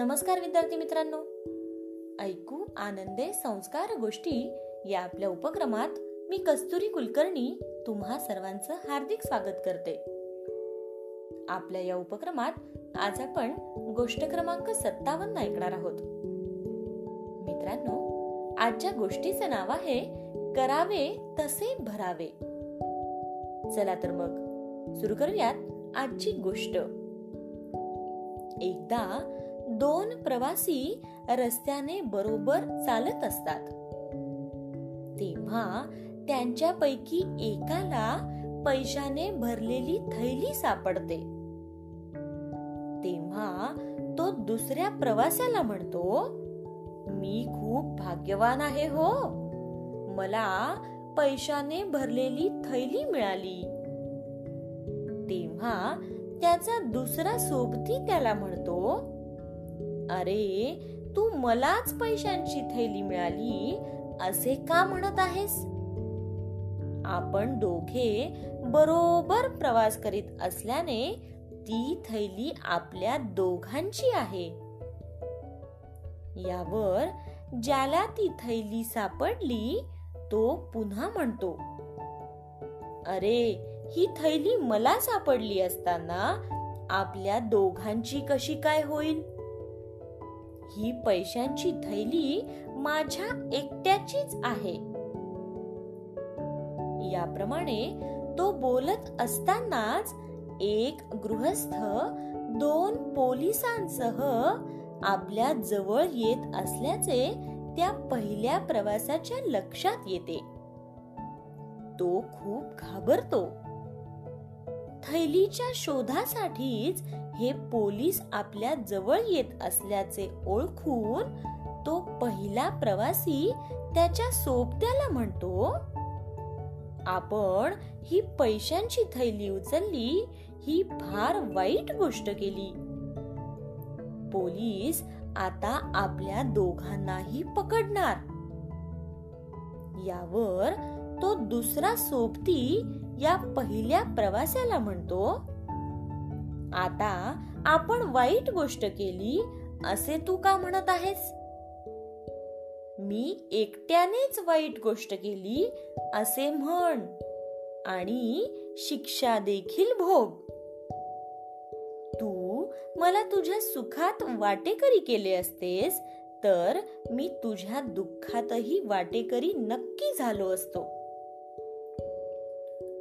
नमस्कार विद्यार्थी मित्रांनो. ऐकू आनंदे संस्कार गोष्टी या आपल्या उपक्रमात मी कस्तुरी कुलकर्णी तुम्हा सर्वांचं हार्दिक स्वागत करते. आपल्या या उपक्रमात आज आपण गोष्ट क्रमांक सत्तावन्न ऐकणार आहोत. मित्रांनो आजच्या गोष्टीचं नाव आहे करावे तसे भरावे. चला तर मग सुरू करूयात आजची गोष्ट. एकदा दोन प्रवासी रस्त्याने बरोबर चालत असतात. तेव्हा त्यांच्यापैकी एकाला पैशाने भरलेली थैली सापडते. तेव्हा तो दुसऱ्या प्रवाशाला म्हणतो मी खूप भाग्यवान आहे हो. मला पैशाने भरलेली थैली मिळाली. तेव्हा त्याचा दुसरा सोबती त्याला म्हणतो अरे तू मलाच पैशांची थैली मिळाली असे का म्हणत आहेस? आपण दोघे बरोबर प्रवास करीत असल्याने ती थैली आपल्या दोघांची आहे. यावर ज्याला ती थैली सापडली तो पुन्हा म्हणतो अरे ही थैली मला सापडली असताना आपल्या दोघांची कशी काय होईल? ही पैशांची थैली माझ्या एकट्याचीच आहे. याप्रमाणे तो बोलत असतानाच एक गृहस्थ दोन पोलिसांसह आपल्या जवळ येत असल्याचे त्या पहिल्या प्रवासाच्या लक्षात येते. तो खूप घाबरतो. थैलीच्या शोधासाठीच हे पोलीस आपल्या जवळ येत असल्याचे ओळखून तो पहिला प्रवासी त्याच्या सोबत्याला म्हणतो आपण ही पैशांची थैली उचलली ही फार वाईट गोष्ट केली. पोलीस आता आपल्या दोघांनाही पकडणार. यावर दुसरा सोबती या पहिल्या प्रवासाला म्हणतो. आता आपण वाईट गोष्ट केली असे तू का म्हणत आहेस? मी एकट्यानेच वाईट गोष्ट केली असे म्हण आणि शिक्षा देखील भोग. तू मला तुझ्या सुखात वाटेकरी केले असतेस तर मी तुझ्या दुःखातही वाटेकरी नक्की झालो असतो.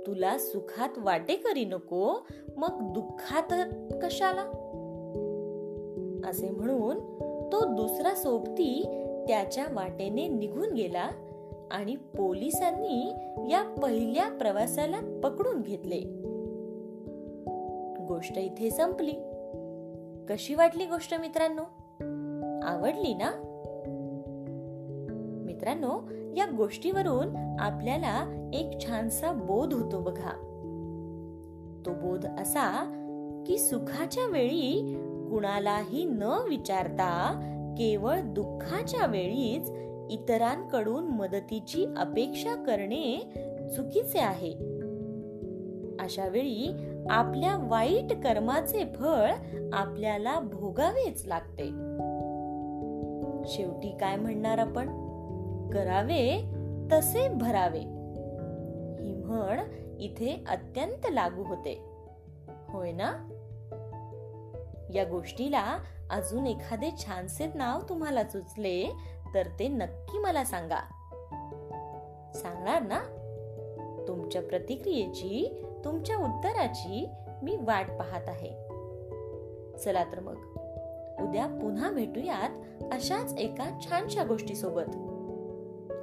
तुला सुखात वाटेकरी नको मग दुःखात कशाला? असे म्हणून तो दुसरा सोबती त्याच्या वाटेने निघून गेला आणि पोलिसांनी या पहिल्या प्रवासाला पकडून घेतले. गोष्ट इथे संपली. कशी वाटली गोष्ट मित्रांनो? आवडली ना? मित्रांनो या गोष्टीवरून आपल्याला एक छानसा बोध होतो बघा. तो बोध असा की सुखाच्या वेळी कुणालाही न विचारता केवळ दुःखाच्या वेळीच इतरांकडून मदतीची अपेक्षा करणे चुकीचे आहे. अशा वेळी आपल्या वाईट कर्माचे फळ आपल्याला भोगावेच लागते. शेवटी काय म्हणणार आपण? करावे तसे भरावे. ही म्हण इथे अत्यंत लागू होते. होय ना? या गोष्टीला अजून एखादे छानसे नाव तुम्हाला सुचले तर ते नक्की मला सांगा. सांगणार ना? तुमच्या प्रतिक्रियेची तुमच्या उत्तराची मी वाट पाहत आहे. चला तर मग. उद्या पुन्हा भेटूयात अशाच एका छानशा गोष्टी सोबत